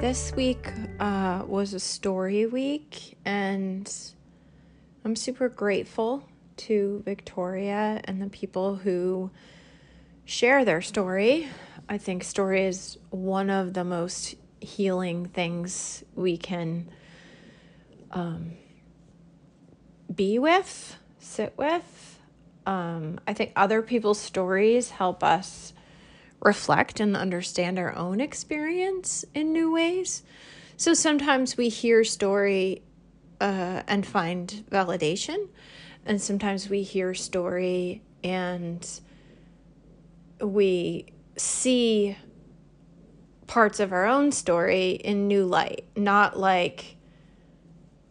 This week uh, was a story week, and I'm super grateful to Victoria and the people who share their story. I think story is one of the most healing things we can um, be with, sit with. Um, I think other people's stories help us reflect and understand our own experience in new ways. So sometimes we hear story uh, and find validation, and sometimes we hear story and we see parts of our own story in new light, not like,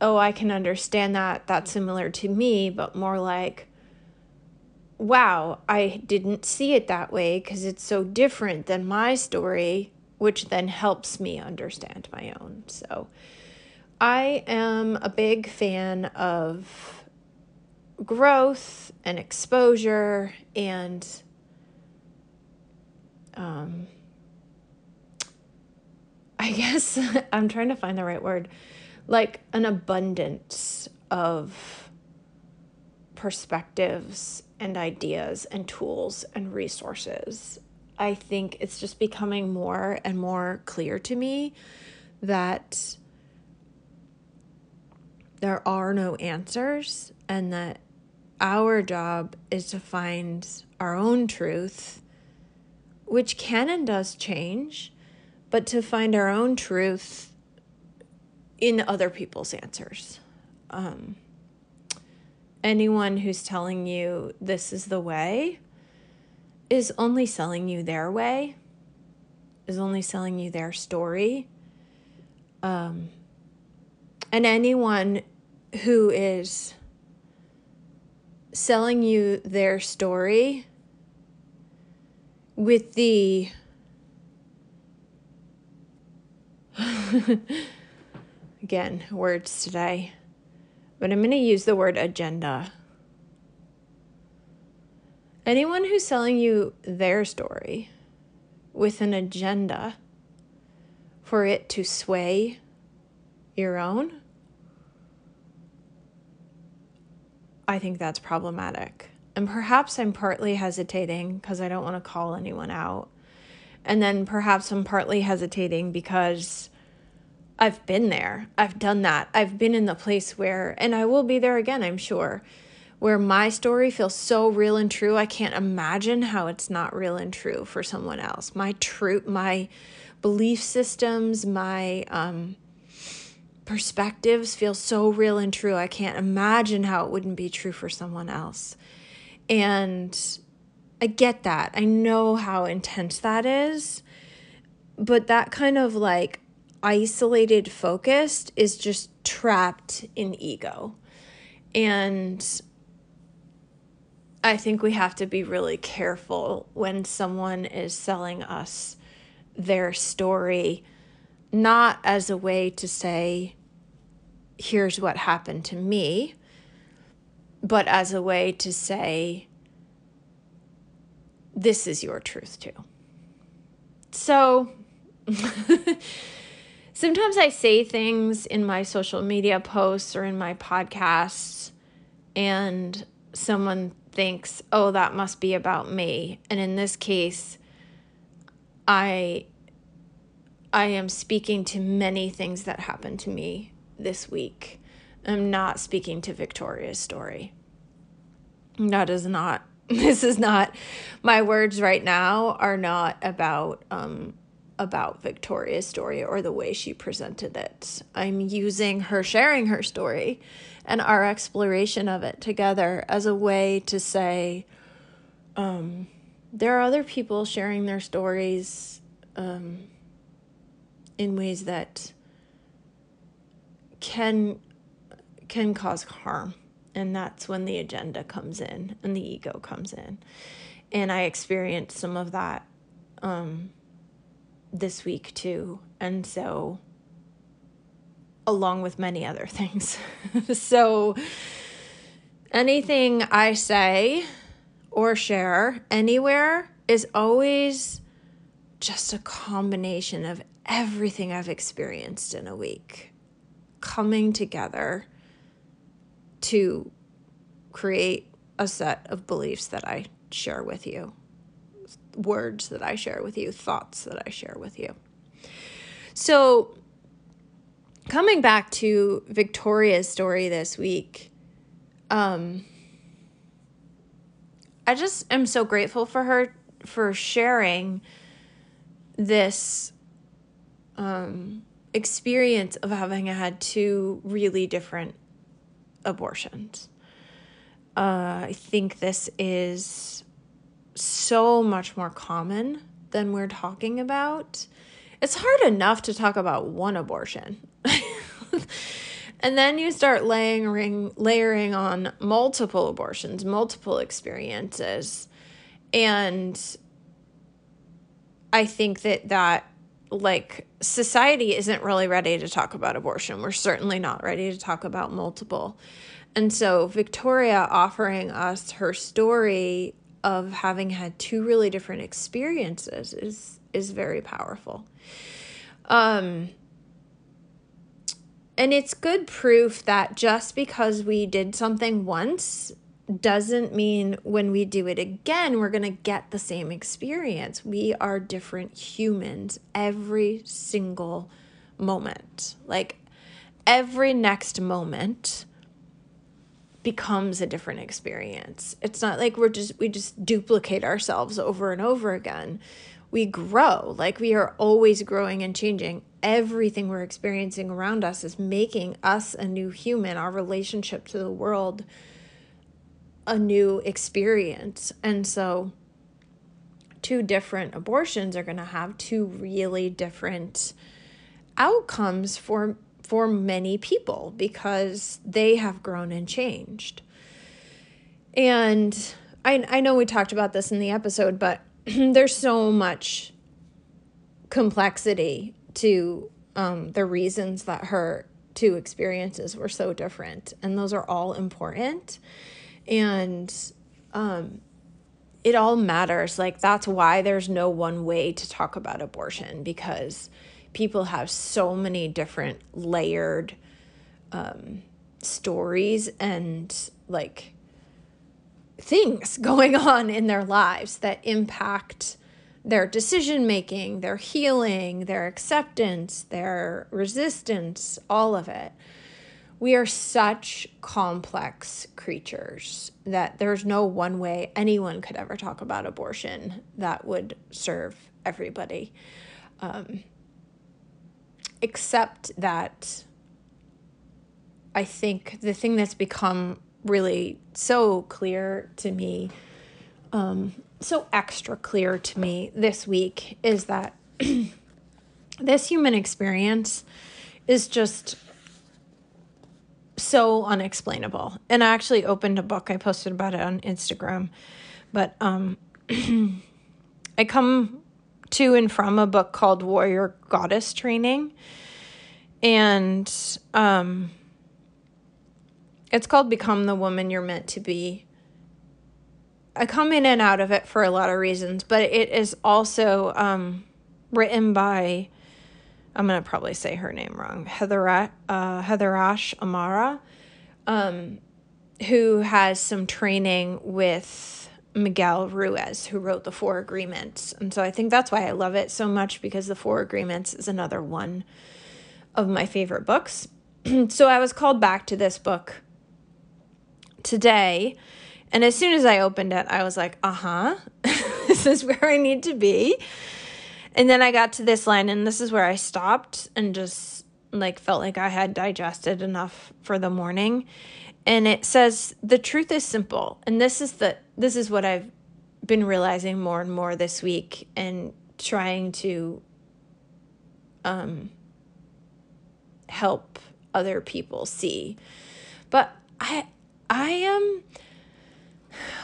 oh, I can understand that, that's similar to me, but more like, wow, I didn't see it that way because it's so different than my story, which then helps me understand my own. So I am a big fan of growth and exposure and um I guess I'm trying to find the right word like an abundance of perspectives and ideas and tools and resources. I think it's just becoming more and more clear to me that there are no answers and that our job is to find our own truth, which can and does change, but to find our own truth in other people's answers. Um, anyone who's telling you this is the way is only selling you their way, is only selling you their story. Um, and anyone who is selling you their story with the again words today but I'm going to use the word agenda. Anyone who's selling you their story with an agenda for it to sway your own, I think that's problematic. And perhaps I'm partly hesitating because I don't want to call anyone out. And then perhaps I'm partly hesitating because I've been there. I've done that. I've been in the place where, and I will be there again, I'm sure, where my story feels so real and true. I can't imagine how it's not real and true for someone else. My true, my belief systems, my um, perspectives feel so real and true. I can't imagine how it wouldn't be true for someone else. And I get that. I know how intense that is. But that kind of like isolated focused is just trapped in ego. And I think we have to be really careful when someone is selling us their story, not as a way to say, here's what happened to me, but as a way to say, this is your truth too. So, sometimes I say things in my social media posts or in my podcasts, and someone thinks, oh, that must be about me. And in this case, I I am speaking to many things that happened to me this week. I'm not speaking to Victoria's story. That is not this is not my words right now are not about um about Victoria's story or the way she presented it. I'm using her sharing her story and our exploration of it together as a way to say um, there are other people sharing their stories um, in ways that can can cause harm and that's when the agenda comes in and the ego comes in and i experienced some of that um, this week too. And so along with many other things. So anything i say or share anywhere is always just a combination of everything I've experienced in a week. Coming together to create a set of beliefs that I share with you, words that I share with you, thoughts that I share with you. So, coming back to Victoria's story this week, um, I just am so grateful for her for sharing this um, experience of having had two really different abortions. Uh, I think this is so much more common than we're talking about. It's hard enough to talk about one abortion. and then you start layering layering on multiple abortions, multiple experiences. And I think that that like society isn't really ready to talk about abortion. We're certainly not ready to talk about multiple. And so Victoria offering us her story of having had two really different experiences is is very powerful. Um and it's good proof that just because we did something once doesn't mean when we do it again, we're going to get the same experience. We are different humans every single moment. Like every next moment becomes a different experience. It's not like we're just, we just duplicate ourselves over and over again. We grow, like we are always growing and changing. Everything we're experiencing around us is making us a new human. Our relationship to the world a new experience. And so, two different abortions are going to have two really different outcomes for for many people because they have grown and changed. And I I know we talked about this in the episode, but there's so much complexity to um, the reasons that her two experiences were so different, and those are all important and um it all matters like that's why there's no one way to talk about abortion because people have so many different layered um stories and like things going on in their lives that impact their decision making, their healing, their acceptance, their resistance, all of it we are such complex creatures that there's no one way anyone could ever talk about abortion that would serve everybody. Um, except that I think the thing that's become really so clear to me, um, so extra clear to me this week, is that this human experience is just so unexplainable. And I actually opened a book. I posted about it on Instagram. But um I come to and from a book called Warrior Goddess Training. And um it's called Become the Woman You're Meant to Be. I come in and out of it for a lot of reasons, but it is also um, written by I'm going to probably say her name wrong, Heather, uh, Heatherash Amara, um, who has some training with Miguel Ruiz, who wrote the Four Agreements. And so I think that's why I love it so much because the Four Agreements is another one of my favorite books. so I was called back to this book today. And as soon as I opened it, I was like, uh huh, this is where I need to be. And then I got to this line, and this is where I stopped and just like felt like I had digested enough for the morning. And it says, The truth is simple. And this is the this is what I've been realizing more and more this week and trying to um help other people see. But I I am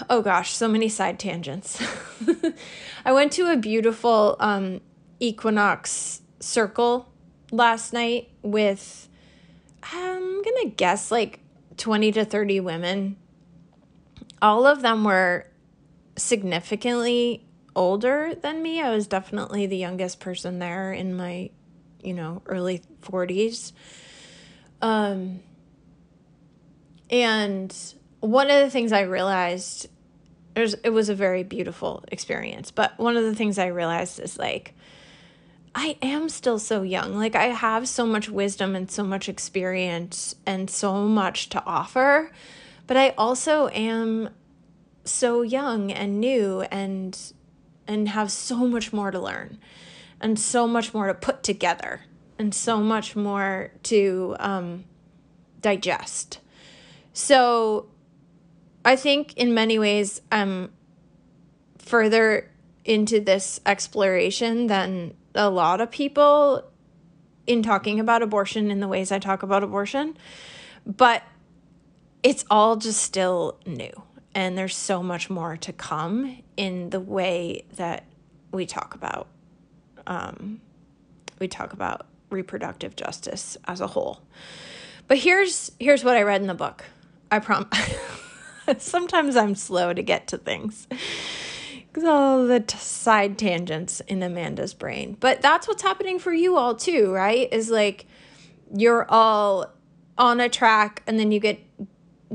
oh gosh, so many side tangents. I went to a beautiful um, equinox circle last night with I'm gonna guess like 20 to 30 women. All of them were significantly older than me. I was definitely the youngest person there in my, you know, early 40s. Um, and one of the things I realized it was, it was a very beautiful experience, but one of the things I realized is like I am still so young. Like I have so much wisdom and so much experience and so much to offer, but I also am so young and new and and have so much more to learn and so much more to put together and so much more to um, digest. So I think in many ways I'm further into this exploration than a lot of people in talking about abortion in the ways I talk about abortion. But it's all just still new. And there's so much more to come in the way that we talk about um, we talk about reproductive justice as a whole. But here's here's what I read in the book. I prom sometimes I'm slow to get to things all the t- side tangents in Amanda's brain. But that's what's happening for you all too, right? Is like you're all on a track and then you get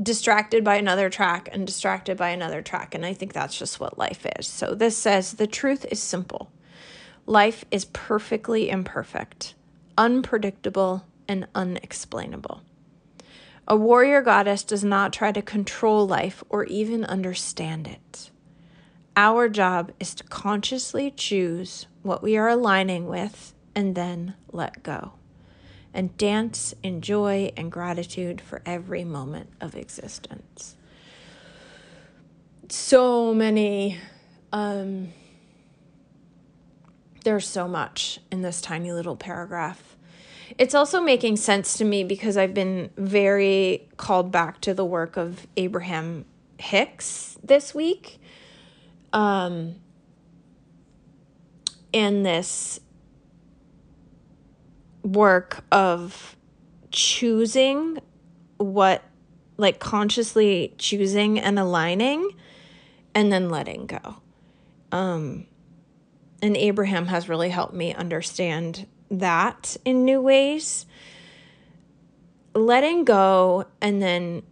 distracted by another track and distracted by another track. And I think that's just what life is. So this says the truth is simple life is perfectly imperfect, unpredictable, and unexplainable. A warrior goddess does not try to control life or even understand it. Our job is to consciously choose what we are aligning with and then let go. And dance in joy and gratitude for every moment of existence. So many, um, there's so much in this tiny little paragraph. It's also making sense to me because I've been very called back to the work of Abraham Hicks this week um, in this work of choosing what, like consciously choosing and aligning and then letting go. Um, and Abraham has really helped me understand that in new ways. Letting go and then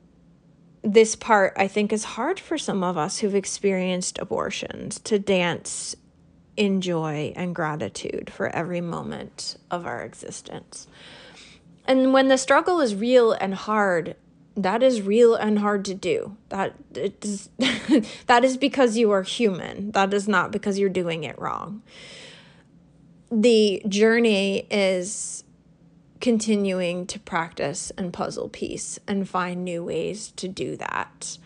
this part I think is hard for some of us who've experienced abortions to dance in joy and gratitude for every moment of our existence. And when the struggle is real and hard, that is real and hard to do. That is that is because you are human. That is not because you're doing it wrong. The journey is continuing to practice and puzzle piece and find new ways to do that.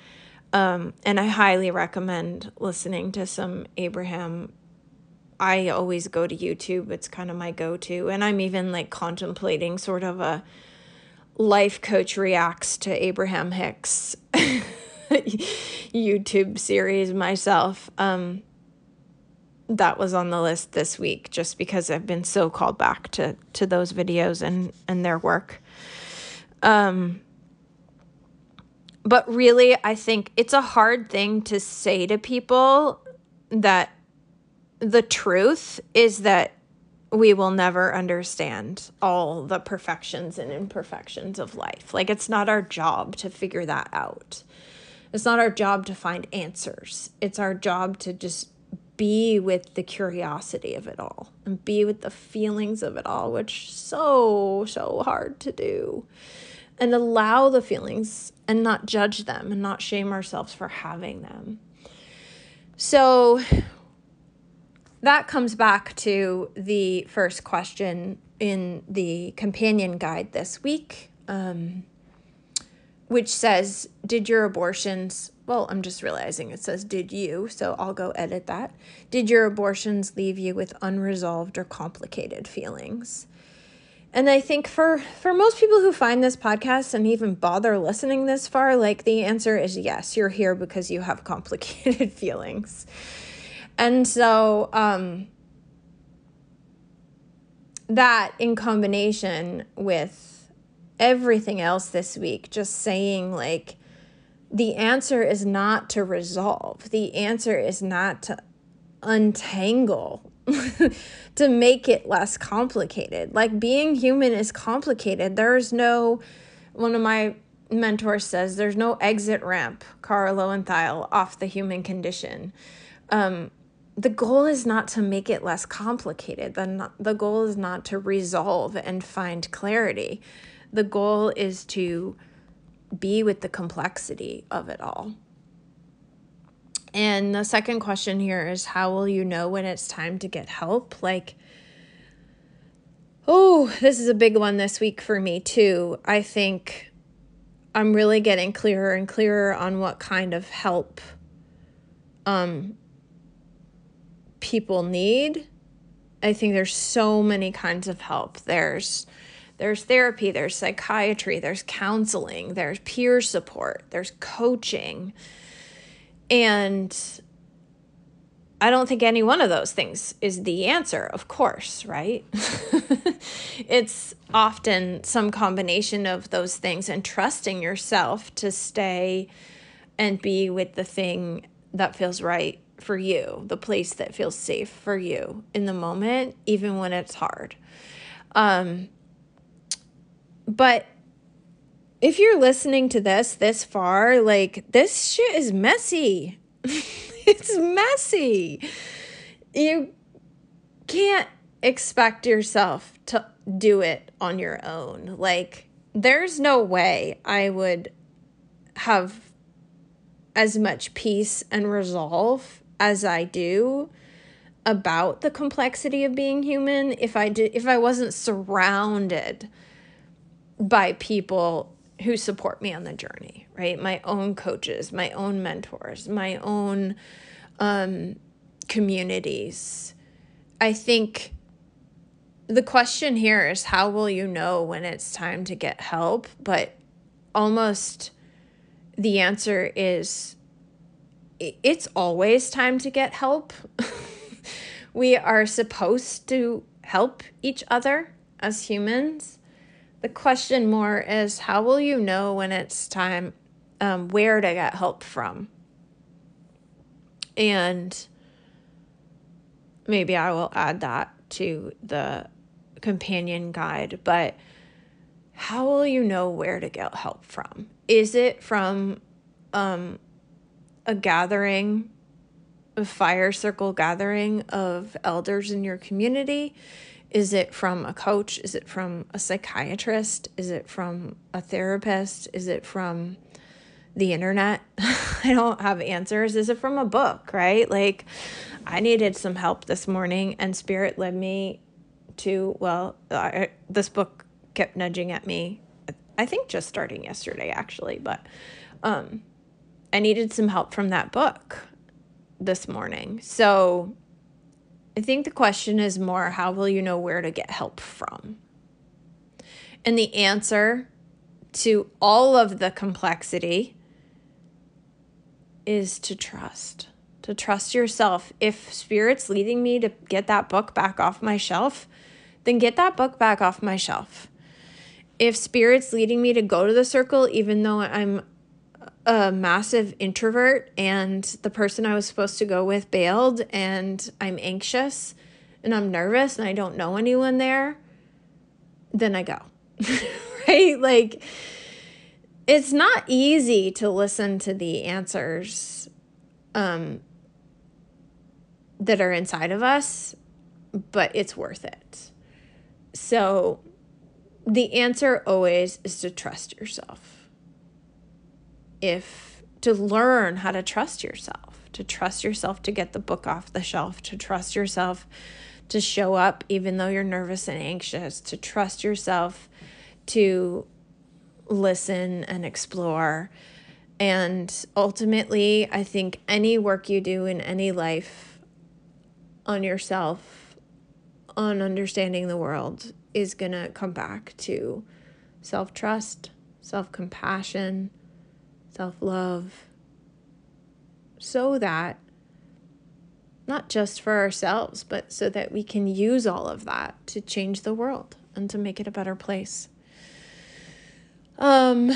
Um, and I highly recommend listening to some Abraham. I always go to YouTube, it's kind of my go to. And I'm even like contemplating sort of a life coach reacts to Abraham Hicks YouTube series myself. Um, that was on the list this week just because I've been so called back to to those videos and and their work. Um but really I think it's a hard thing to say to people that the truth is that we will never understand all the perfections and imperfections of life. Like it's not our job to figure that out. It's not our job to find answers. It's our job to just be with the curiosity of it all and be with the feelings of it all, which so, so hard to do. And allow the feelings and not judge them and not shame ourselves for having them. So that comes back to the first question in the companion guide this week, um, which says Did your abortions well, I'm just realizing it says, Did you? So I'll go edit that. Did your abortions leave you with unresolved or complicated feelings? and I think for for most people who find this podcast and even bother listening this far, like the answer is yes, you're here because you have complicated feelings. And so um that in combination with everything else this week, just saying like the answer is not to resolve. The answer is not to untangle to make it less complicated. Like being human is complicated. There's no, one of my mentors says, there's no exit ramp, Kara Loewentheil, off the human condition. Um, the goal is not to make it less complicated. The, the goal is not to resolve and find clarity. The goal is to be with the complexity of it all. And the second question here is how will you know when it's time to get help? Like, oh, this is a big one this week for me, too. I think I'm really getting clearer and clearer on what kind of help um, people need. I think there's so many kinds of help. There's there's therapy, there's psychiatry, there's counseling, there's peer support, there's coaching and I don't think any one of those things is the answer, of course, right? it's often some combination of those things and trusting yourself to stay and be with the thing that feels right for you, the place that feels safe for you in the moment, even when it's hard. Um, but if you're listening to this this far, like this shit is messy. it's messy. You can't expect yourself to do it on your own. Like, there's no way I would have as much peace and resolve as I do about the complexity of being human if I did if I wasn't surrounded by people who support me on the journey, right? My own coaches, my own mentors, my own um, communities. I think the question here is how will you know when it's time to get help? But almost the answer is it's always time to get help. we are supposed to help each other as humans. The question more is how will you know when it's time, um, where to get help from? And maybe I will add that to the companion guide, but how will you know where to get help from? Is it from um, a gathering, a fire circle gathering of elders in your community? Is it from a coach? Is it from a psychiatrist? Is it from a therapist? Is it from the internet? I don't have answers. Is it from a book, right? Like, I needed some help this morning, and Spirit led me to, well, I, this book kept nudging at me. I think just starting yesterday, actually, but um, I needed some help from that book this morning. So I think the question is more how will you know where to get help from? And the answer to all of the complexity is to trust. To trust yourself. If spirit's leading me to get that book back off my shelf, then get that book back off my shelf. If spirit's leading me to go to the circle, even though I'm a massive introvert and the person I was supposed to go with bailed and I'm anxious and I'm nervous and I don't know anyone there, then I go. right? Like it's not easy to listen to the answers um that are inside of us, but it's worth it. So the answer always is to trust yourself if to learn how to trust yourself, to trust yourself to get the book off the shelf, to trust yourself to show up even though you're nervous and anxious, to trust yourself to listen and explore. And ultimately, I think any work you do in any life on yourself, on understanding the world, is going to come back to self trust, self compassion, self love, so that not just for ourselves, but so that we can use all of that to change the world and to make it a better place. Um,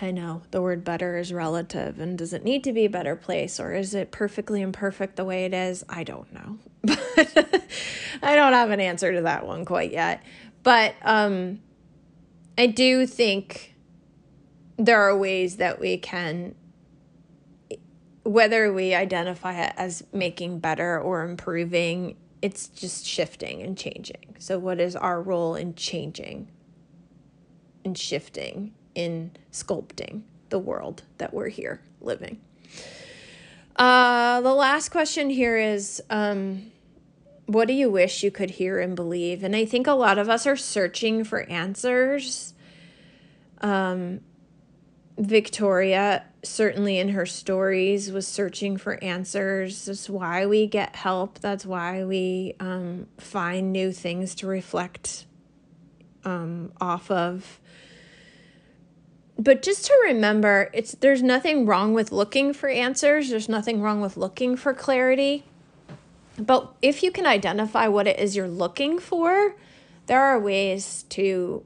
I know the word better is relative, and does it need to be a better place, or is it perfectly imperfect the way it is? I don't know. But I don't have an answer to that one quite yet. But um, I do think there are ways that we can, whether we identify it as making better or improving, it's just shifting and changing. So, what is our role in changing and shifting? in sculpting the world that we're here living. Uh, the last question here is um, what do you wish you could hear and believe? And I think a lot of us are searching for answers. Um, Victoria, certainly in her stories, was searching for answers. That's why we get help. That's why we um, find new things to reflect um, off of but just to remember it's there's nothing wrong with looking for answers there's nothing wrong with looking for clarity but if you can identify what it is you're looking for there are ways to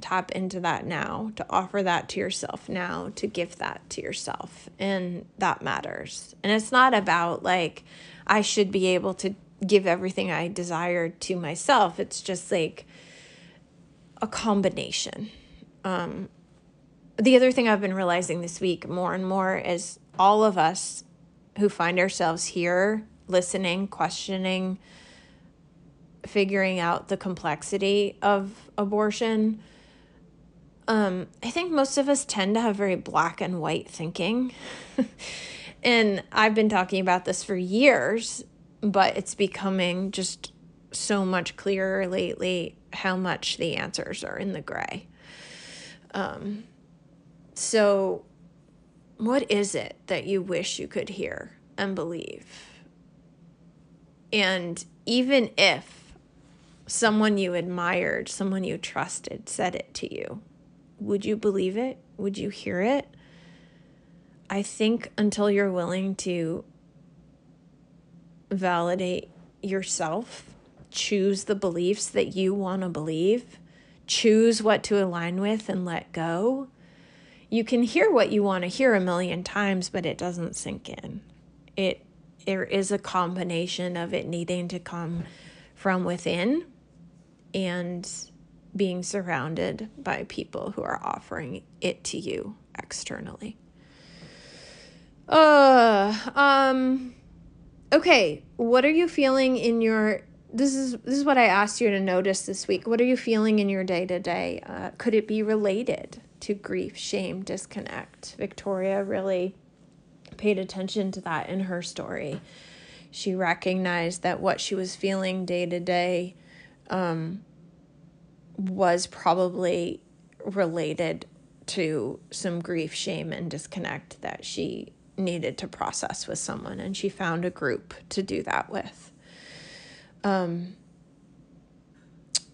tap into that now to offer that to yourself now to give that to yourself and that matters and it's not about like i should be able to give everything i desire to myself it's just like a combination um, the other thing I've been realizing this week more and more is all of us who find ourselves here listening, questioning, figuring out the complexity of abortion. Um, I think most of us tend to have very black and white thinking. and I've been talking about this for years, but it's becoming just so much clearer lately how much the answers are in the gray. Um, so, what is it that you wish you could hear and believe? And even if someone you admired, someone you trusted said it to you, would you believe it? Would you hear it? I think until you're willing to validate yourself, choose the beliefs that you want to believe, choose what to align with and let go, you can hear what you want to hear a million times, but it doesn't sink in. It there is a combination of it needing to come from within and being surrounded by people who are offering it to you externally. Uh um okay, what are you feeling in your this is this is what I asked you to notice this week. What are you feeling in your day to day? Could it be related to grief, shame, disconnect. Victoria really paid attention to that in her story. She recognized that what she was feeling day to day um, was probably related to some grief, shame, and disconnect that she needed to process with someone, and she found a group to do that with. Um,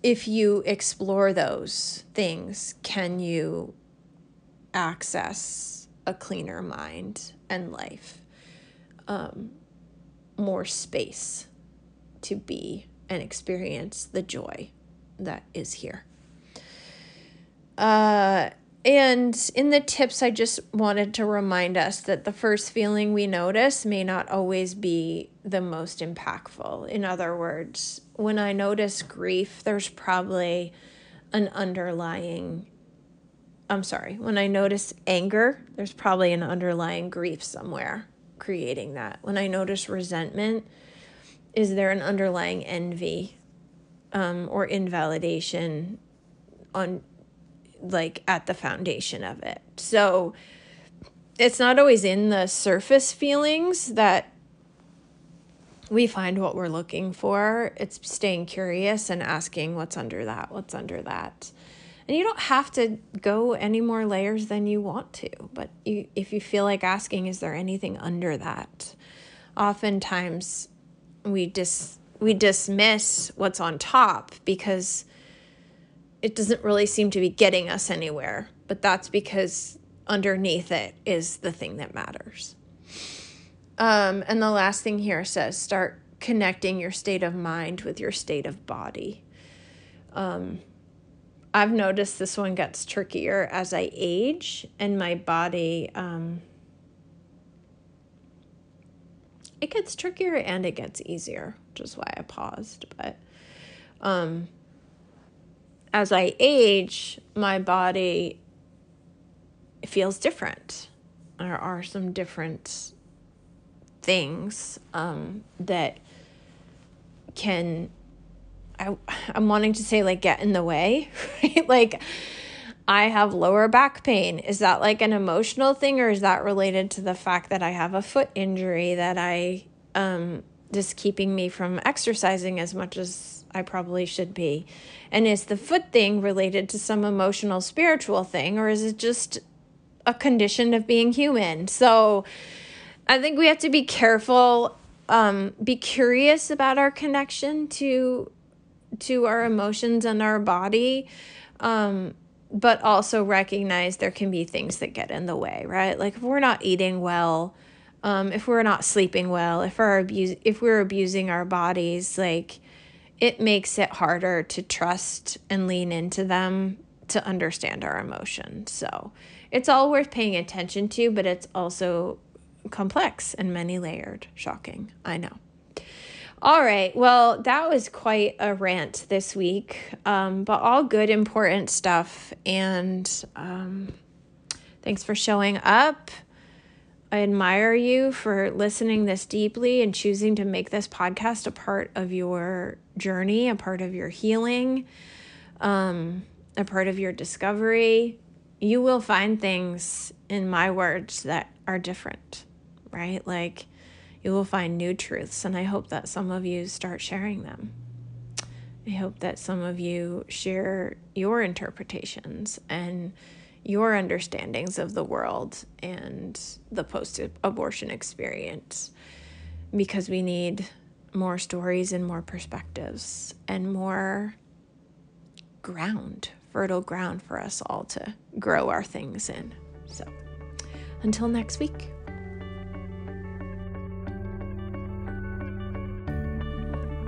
if you explore those things, can you access a cleaner mind and life? Um, more space to be and experience the joy that is here. Uh, and in the tips, I just wanted to remind us that the first feeling we notice may not always be the most impactful. In other words, when I notice grief, there's probably an underlying, I'm sorry, when I notice anger, there's probably an underlying grief somewhere creating that. When I notice resentment, is there an underlying envy um, or invalidation on like at the foundation of it. So it's not always in the surface feelings that we find what we're looking for. It's staying curious and asking what's under that, what's under that. And you don't have to go any more layers than you want to, but you, if you feel like asking, is there anything under that? Oftentimes we just we dismiss what's on top because it doesn't really seem to be getting us anywhere. But that's because underneath it is the thing that matters. Um, and the last thing here says start connecting your state of mind with your state of body. Um, I've noticed this one gets trickier as I age, and my body, um, it gets trickier and it gets easier, which is why I paused. But um, as I age, my body feels different. There are some different things um, that can I I'm wanting to say like get in the way, right? Like I have lower back pain. Is that like an emotional thing or is that related to the fact that I have a foot injury that I um just keeping me from exercising as much as I probably should be? And is the foot thing related to some emotional spiritual thing or is it just a condition of being human? So I think we have to be careful um be curious about our connection to to our emotions and our body um but also recognize there can be things that get in the way right? Like if we're not eating well um if we're not sleeping well if our abuse if we're abusing our bodies like it makes it harder to trust and lean into them to understand our emotions. So it's all worth paying attention to but it's also complex and many layered. Shocking. I know all right. Well, that was quite a rant this week, um, but all good, important stuff. And um, thanks for showing up. I admire you for listening this deeply and choosing to make this podcast a part of your journey, a part of your healing, um, a part of your discovery. You will find things, in my words, that are different, right? Like, you will find new truths. And I hope that some of you start sharing them. I hope that some of you share your interpretations and your understandings of the world and the post abortion experience because we need more stories and more perspectives and more ground, fertile ground for us all to grow our things in. So until next week.